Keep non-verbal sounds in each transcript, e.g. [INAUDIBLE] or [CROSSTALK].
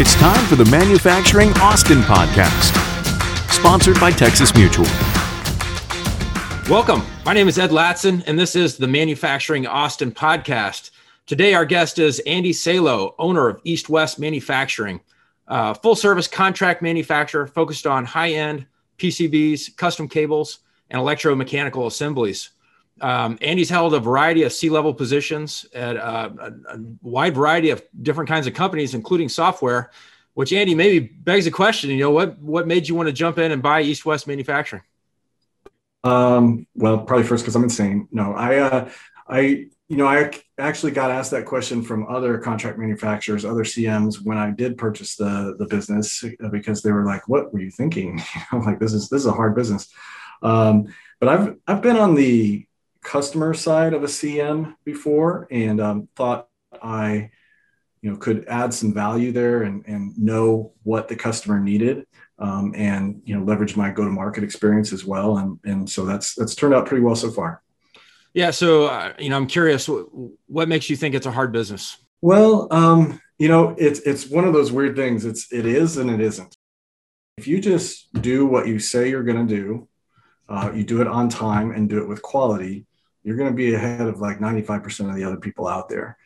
It's time for the Manufacturing Austin podcast, sponsored by Texas Mutual. Welcome. My name is Ed Latson, and this is the Manufacturing Austin podcast. Today, our guest is Andy Salo, owner of East West Manufacturing, full service contract manufacturer focused on high end PCBs, custom cables, and electromechanical assemblies. Um, Andy's held a variety of C-level positions at uh, a, a, wide variety of different kinds of companies, including software. Which Andy maybe begs a question. You know what? What made you want to jump in and buy East West Manufacturing? Um, well, probably first because I'm insane. No, I, uh, I, you know, I actually got asked that question from other contract manufacturers, other CMs when I did purchase the the business because they were like, "What were you thinking?" [LAUGHS] I'm like, "This is this is a hard business." Um, but I've I've been on the customer side of a CM before and um, thought I, you know, could add some value there and, and know what the customer needed um, and, you know, leverage my go-to-market experience as well. And, and so that's, that's turned out pretty well so far. Yeah. So, uh, you know, I'm curious, what, what makes you think it's a hard business? Well, um, you know, it's, it's one of those weird things. It's, it is, and it isn't. If you just do what you say you're going to do, uh, you do it on time and do it with quality, you're going to be ahead of like 95% of the other people out there.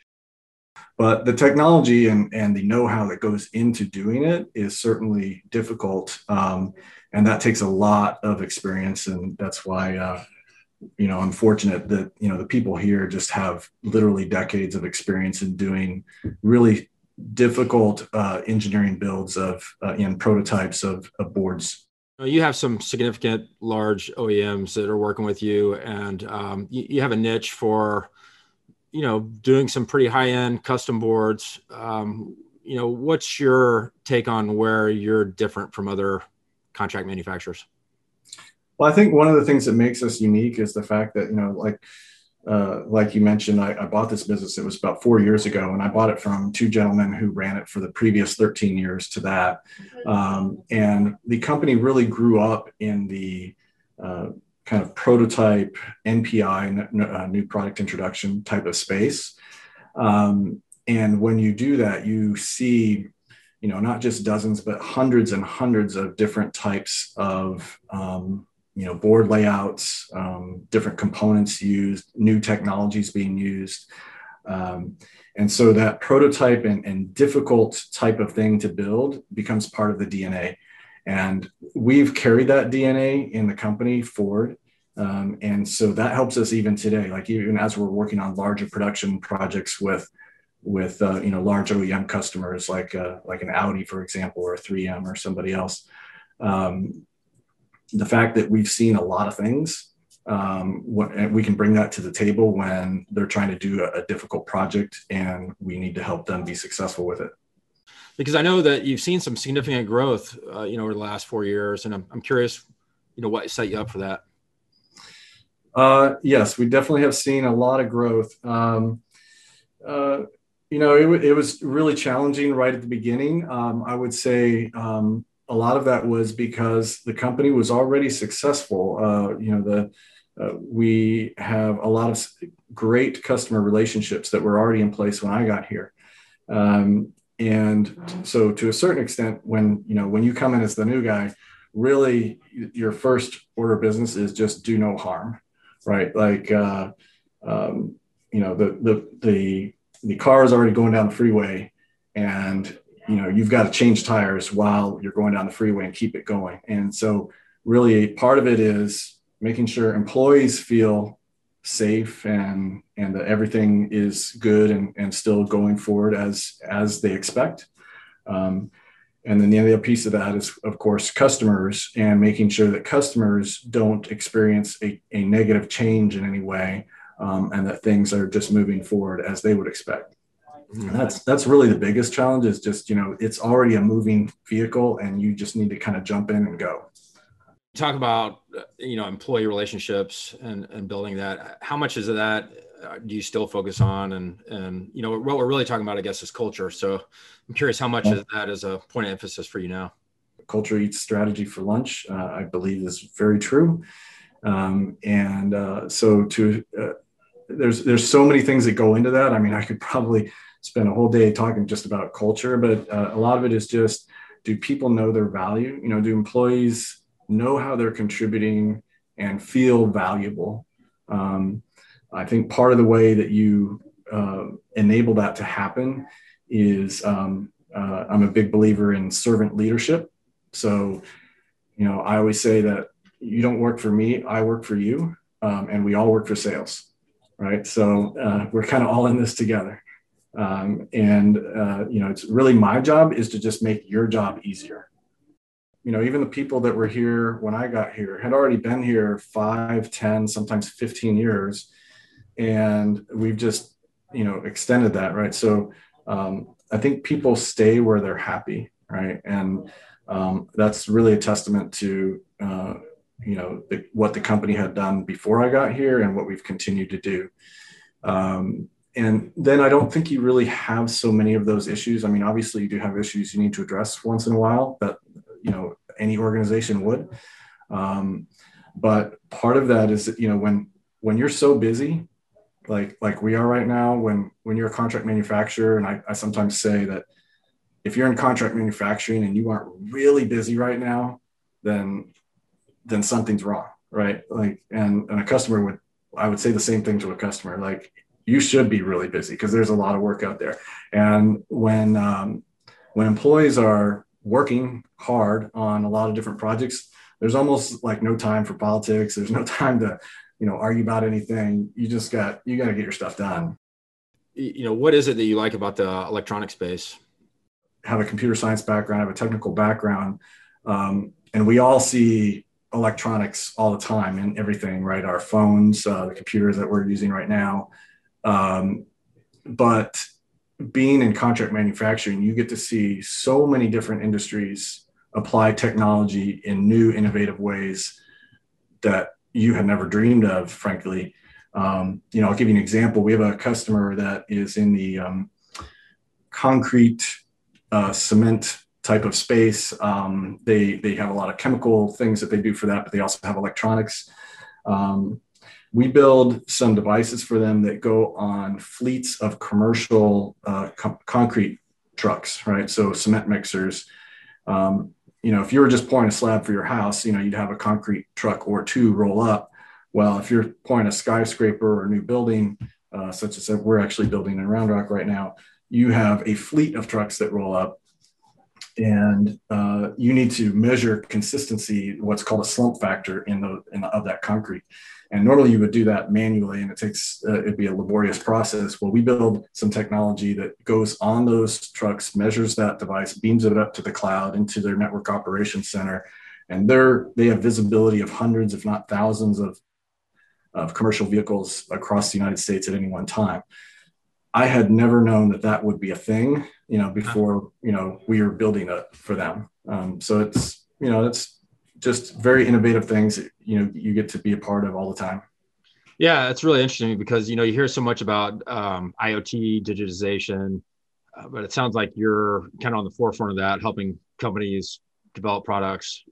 But the technology and, and the know how that goes into doing it is certainly difficult. Um, and that takes a lot of experience. And that's why, uh, you know, I'm fortunate that, you know, the people here just have literally decades of experience in doing really difficult uh, engineering builds of uh, in prototypes of, of boards you have some significant large OEMs that are working with you, and um, you, you, have a niche for, you know, doing some pretty high end custom boards. Um, you know, what's your take on where you're different from other contract manufacturers? Well, I think one of the things that makes us unique is the fact that you know, like uh, like you mentioned, I, I, bought this business. It was about four years ago, and I bought it from two gentlemen who ran it for the previous 13 years to that. Um, and the company really grew up in the uh, kind of prototype NPI, uh, new product introduction type of space. Um, and when you do that, you see, you know, not just dozens, but hundreds and hundreds of different types of um, you know board layouts um, different components used new technologies being used. Um, and so that prototype and, and, difficult type of thing to build becomes part of the dna and we've carried that dna in the company forward um, and so that helps us even today like even as we're working on larger production projects with with uh, you know large OEM customers like uh, like an Audi for example or a 3M or somebody else. Um, the fact that we've seen a lot of things um, what, we can bring that to the table when they're trying to do a, a, difficult project and we need to help them be successful with it. Because i know that you've seen some significant growth uh, you know over the last four years and I'm, I'm curious you know what set you up for that? Uh, yes we definitely have seen a lot of growth. Um, uh, you know it, it, was really challenging right at the beginning. Um, i would say um, a lot of that was because the company was already successful. Uh, you know, the uh, we have a lot of great customer relationships that were already in place when I got here. Um, and so to a certain extent, when, you know, when you come in as the new guy, really your first order of business is just do no harm, right? Like, uh, um, you know, the, the, the, the car is already going down the freeway and you know you've got to change tires while you're going down the freeway and keep it going and so really part of it is making sure employees feel safe and and that everything is good and, and still going forward as as they expect um, and then the other piece of that is of course customers and making sure that customers don't experience a, a negative change in any way um, and that things are just moving forward as they would expect. That's that's really the biggest challenge is just, you know, it's already a moving vehicle and you just need to kind of jump in and go. Talk about, you know, employee relationships and, and building that. How much is that uh, do you still focus on? And, and, you know, what we're really talking about, I guess, is culture. So I'm curious how much yeah. is that as a point of emphasis for you now? Culture eats strategy for lunch, uh, I believe is very true. Um, and uh, so to, uh, there's, there's so many things that go into that. I mean, I could probably spend a whole day talking just about culture, but uh, a lot of it is just do people know their value? You know, do employees know how they're contributing and feel valuable? Um, I think part of the way that you uh, enable that to happen is um, uh, I'm a big believer in servant leadership. So, you know, I always say that you don't work for me, I work for you, um, and we all work for sales, right? So uh, we're kind of all in this together. Um, and uh, you know, it's really my job is to just make your job easier. You know, even the people that were here when I got here had already been here five, ten, sometimes 15 years. And we've just, you know, extended that, right? So um, I think people stay where they're happy, right? And um, that's really a testament to uh, you know the, what the company had done before I got here and what we've continued to do. Um, and then I don't think you really have so many of those issues. I mean, obviously you do have issues you need to address once in a while that you know any organization would. Um, but part of that is that, you know when when you're so busy like like we are right now when when you're a contract manufacturer and I, I sometimes say that if you're in contract manufacturing and you aren't really busy right now then then something's wrong right like and, and a customer would i would say the same thing to a customer like you should be really busy because there's a lot of work out there. And when um, when employees are working hard on a lot of different projects there's almost like no time for politics. There's no [LAUGHS] time to you know argue about anything. You just got you got to get your stuff done. You know what is it that you like about the electronic space? Have a computer science background have a technical background um, and we all see electronics all the time and everything right? Our phones uh, the computers that we're using right now um, but being in contract manufacturing you get to see so many different industries apply technology in new innovative ways that you had never dreamed of, frankly. Um, you know, I'll give you an example. We have a customer that is in the um, concrete uh, cement type of space. Um, they they have a lot of chemical things that they do for that, but they also have electronics. Um, we build some devices for them that go on fleets of commercial uh, co- concrete trucks, right? So cement mixers. Um, you know, if you were just pouring a slab for your house, you know, you'd have a concrete truck or two roll up. Well, if you're pouring a skyscraper or a new building, uh, such as we're actually building in Round Rock right now, you have a fleet of trucks that roll up and uh, you need to measure consistency, what's called a slump factor in the, in the, of that concrete. And normally you would do that manually, and it takes uh, it'd be a laborious process. Well, we build some technology that goes on those trucks, measures that device, beams it up to the cloud into their network operations center, and they're they have visibility of hundreds, if not thousands, of of commercial vehicles across the United States at any one time. I had never known that that would be a thing, you know, before you know we were building it for them. Um, so it's you know it's just very innovative things you know you get to be a part of all the time. Yeah it's really interesting because you know you hear so much about um, iot digitization uh, but it sounds like you're kind of on the forefront of that helping companies develop products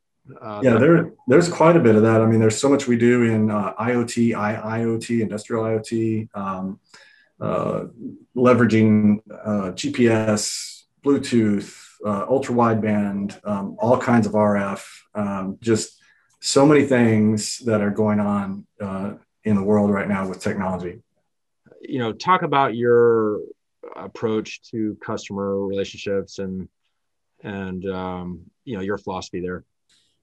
uh, yeah there, there's quite a bit of that. I mean there's so much we do in uh, iot iot industrial iot um, uh, leveraging uh, gps bluetooth uh, ultra wideband, um, all kinds of RF, um, just so many things that are going on uh, in the world right now with technology. You know, talk about your approach to customer relationships and and um, you know your philosophy there.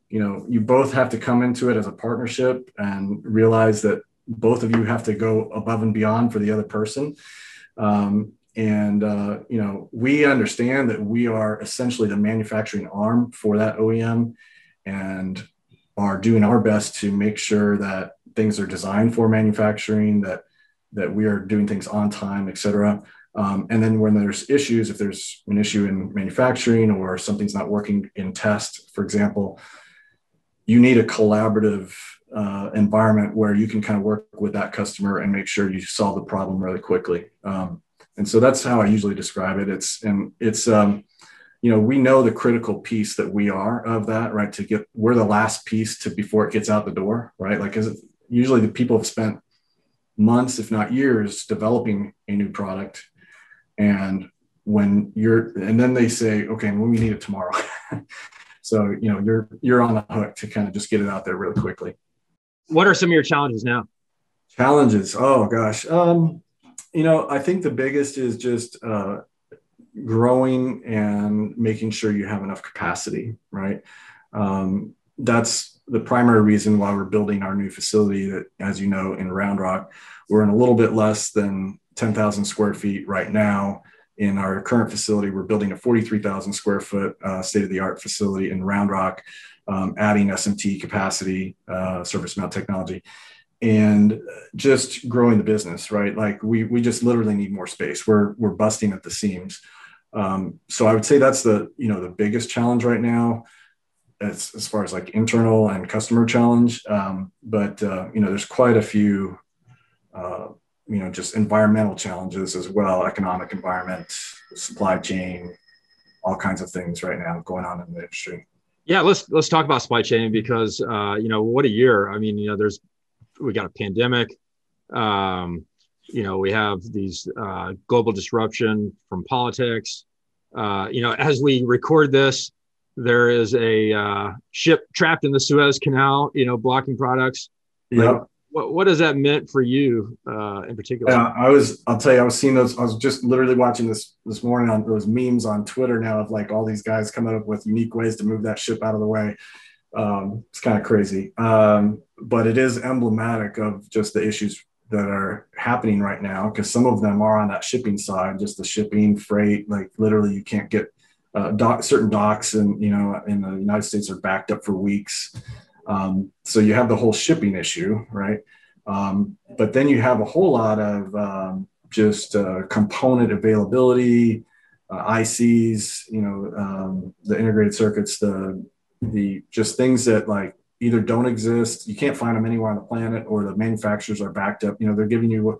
You know, you both have to come into it as a partnership and realize that both of you have to go above and beyond for the other person. Um, and uh, you know we understand that we are essentially the manufacturing arm for that OEM, and are doing our best to make sure that things are designed for manufacturing, that that we are doing things on time, et cetera. Um, and then when there's issues, if there's an issue in manufacturing or something's not working in test, for example, you need a collaborative uh, environment where you can kind of work with that customer and make sure you solve the problem really quickly. Um, and so that's how I usually describe it. It's and it's um, you know we know the critical piece that we are of that right to get we're the last piece to before it gets out the door right like is usually the people have spent months if not years developing a new product And when you're, and then they say, okay, well, we need it tomorrow. [LAUGHS] so, you know, you're, you're on the hook to kind of just get it out there really quickly. What are some of your challenges now? Challenges. Oh gosh. Um, you know, I think the biggest is just, uh, growing and making sure you have enough capacity, right? Um, that's the primary reason why we're building our new facility that, as you know, in Round Rock, we're in a little bit less than 10,000 square feet right now. In our current facility, we're building a 43,000 square foot uh, state of the art facility in Round Rock, um, adding SMT capacity, uh, surface mount technology, and just growing the business, right? Like we, we just literally need more space. We're, we're busting at the seams. Um, so I would say that's the, you know, the biggest challenge right now as, as far as like internal and customer challenge. Um, but, uh, you know, there's quite a few, uh, you know, just environmental challenges as well, economic environment, supply chain, all kinds of things right now going on in the industry. Yeah, let's let's talk about supply chain because uh, you know what a year. I mean, you know, there's we got a pandemic. Um, you know, we have these uh, global disruption from politics. Uh, you know, as we record this, there is a uh, ship trapped in the Suez Canal, you know, blocking products. Yeah. Like, what, what has that meant for you uh, in particular? Yeah, I was, I'll tell you, I was seeing those. I was just literally watching this this morning on those memes on Twitter now of like all these guys coming up with unique ways to move that ship out of the way. Um, it's kind of crazy, um, but it is emblematic of just the issues that are happening right now because some of them are on that shipping side, just the shipping freight, like literally you can't get uh, dock, certain docks and you know in the United States are backed up for weeks. Um, so you have the whole shipping issue, right? Um, but then you have a whole lot of um, just uh, component availability, uh, ICs, you know, um, the integrated circuits, the the just things that like either don't exist, you can't find them anywhere on the planet, or the manufacturers are backed up. You know, they're giving you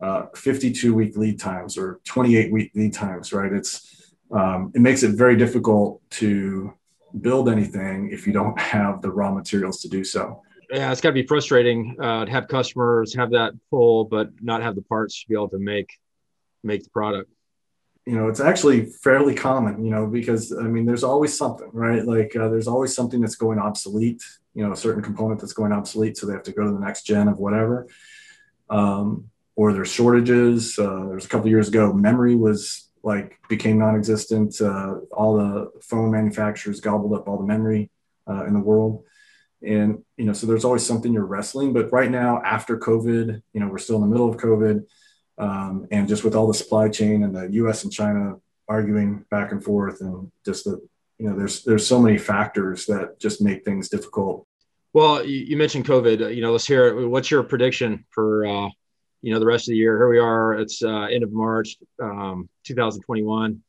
uh, 52 week lead times or 28 week lead times, right? It's um, it makes it very difficult to build anything if you don't have the raw materials to do so. Yeah, it's got to be frustrating uh, to have customers have that pull, but not have the parts to be able to make make the product. You know, it's actually fairly common. You know, because I mean, there's always something, right? Like uh, there's always something that's going obsolete. You know, a certain component that's going obsolete, so they have to go to the next gen of whatever. Um, or there's shortages. Uh, there's a couple years ago, memory was like became non-existent. Uh, all the phone manufacturers gobbled up all the memory uh, in the world, and you know, so there's always something you're wrestling. But right now, after COVID, you know, we're still in the middle of COVID, um, and just with all the supply chain and the U.S. and China arguing back and forth, and just the you know, there's there's so many factors that just make things difficult. Well, you, mentioned COVID. You know, let's hear it. What's your prediction for uh, you know the rest of the year. Here we are. It's uh, end of March, um, 2021.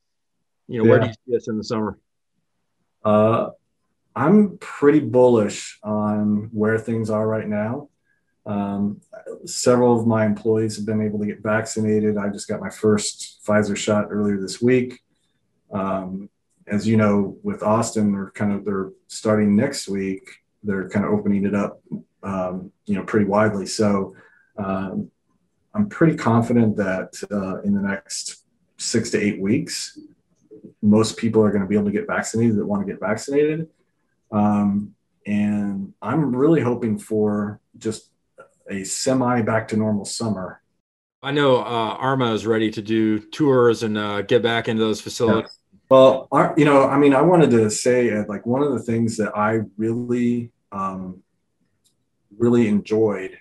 You know, yeah. where do you see us in the summer? Uh, I'm pretty bullish on where things are right now. Um, several of my employees have been able to get vaccinated. I just got my first Pfizer shot earlier this week. Um, as you know, with Austin, they're kind of they're starting next week. They're kind of opening it up, um, you know, pretty widely. So um, I'm pretty confident that uh, in the next six to eight weeks, most people are going to be able to get vaccinated that want to get vaccinated. Um, and I'm really hoping for just a semi back to normal summer. I know uh, ARMA is ready to do tours and uh, get back into those facilities. Yeah. Well, our, you know, I mean, I wanted to say uh, like one of the things that I really, um, really enjoyed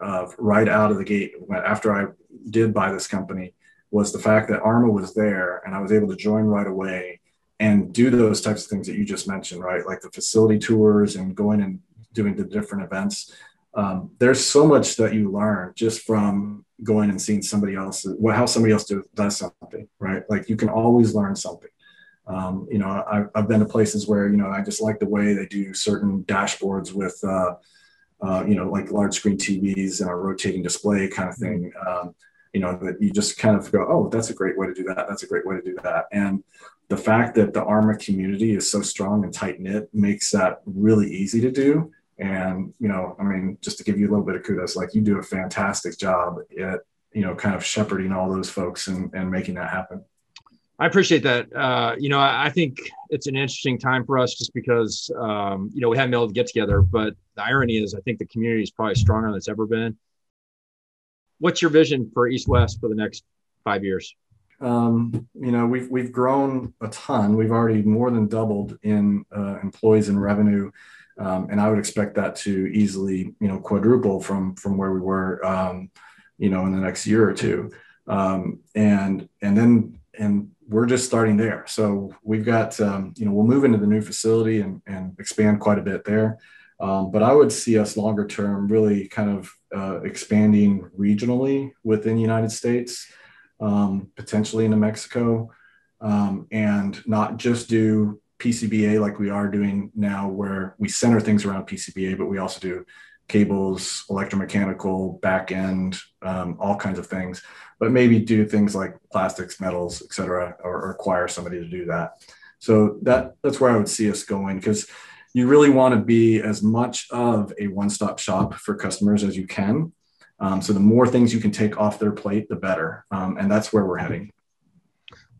uh, right out of the gate after I did buy this company was the fact that Arma was there and I was able to join right away and do those types of things that you just mentioned, right? Like the facility tours and going and doing the different events. Um, there's so much that you learn just from going and seeing somebody else, how somebody else do, does something, right? Like you can always learn something. Um, you know, I, have been to places where, you know, I just like the way they do certain dashboards with, uh, uh, you know, like large screen TVs and a rotating display kind of thing. Um, you know, that you just kind of go, oh, that's a great way to do that. That's a great way to do that. And the fact that the ARMA community is so strong and tight knit makes that really easy to do. And, you know, I mean, just to give you a little bit of kudos, like you do a fantastic job at, you know, kind of shepherding all those folks and, and making that happen. I appreciate that. Uh, you know, I, I, think it's an interesting time for us just because, um, you know, we haven't been able to get together. But the irony is, I think the community is probably stronger than it's ever been. What's your vision for East West for the next five years? Um, you know, we've we've grown a ton. We've already more than doubled in uh, employees and revenue, um, and I would expect that to easily, you know, quadruple from from where we were, um, you know, in the next year or two. Um, and and then and we're just starting there. So we've got, um, you know, we'll move into the new facility and, and expand quite a bit there. Um, but I would see us longer term really kind of uh, expanding regionally within the United States, um, potentially into Mexico, and not just do PCBA like we are doing now, where we center things around PCBA, but we also do cables, electromechanical, back end, um, all kinds of things but maybe do things like plastics, metals, et cetera, or, or require somebody to do that. So that that's where I would see us going because you really want to be as much of a one-stop shop for customers as you can. Um, so the more things you can take off their plate, the better, um, and that's where we're heading.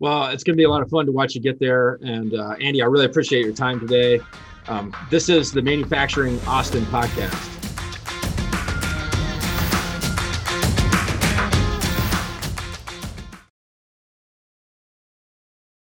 Well, it's going to be a lot of fun to watch you get there. And uh, Andy, I really appreciate your time today. Um, this is the Manufacturing Austin podcast.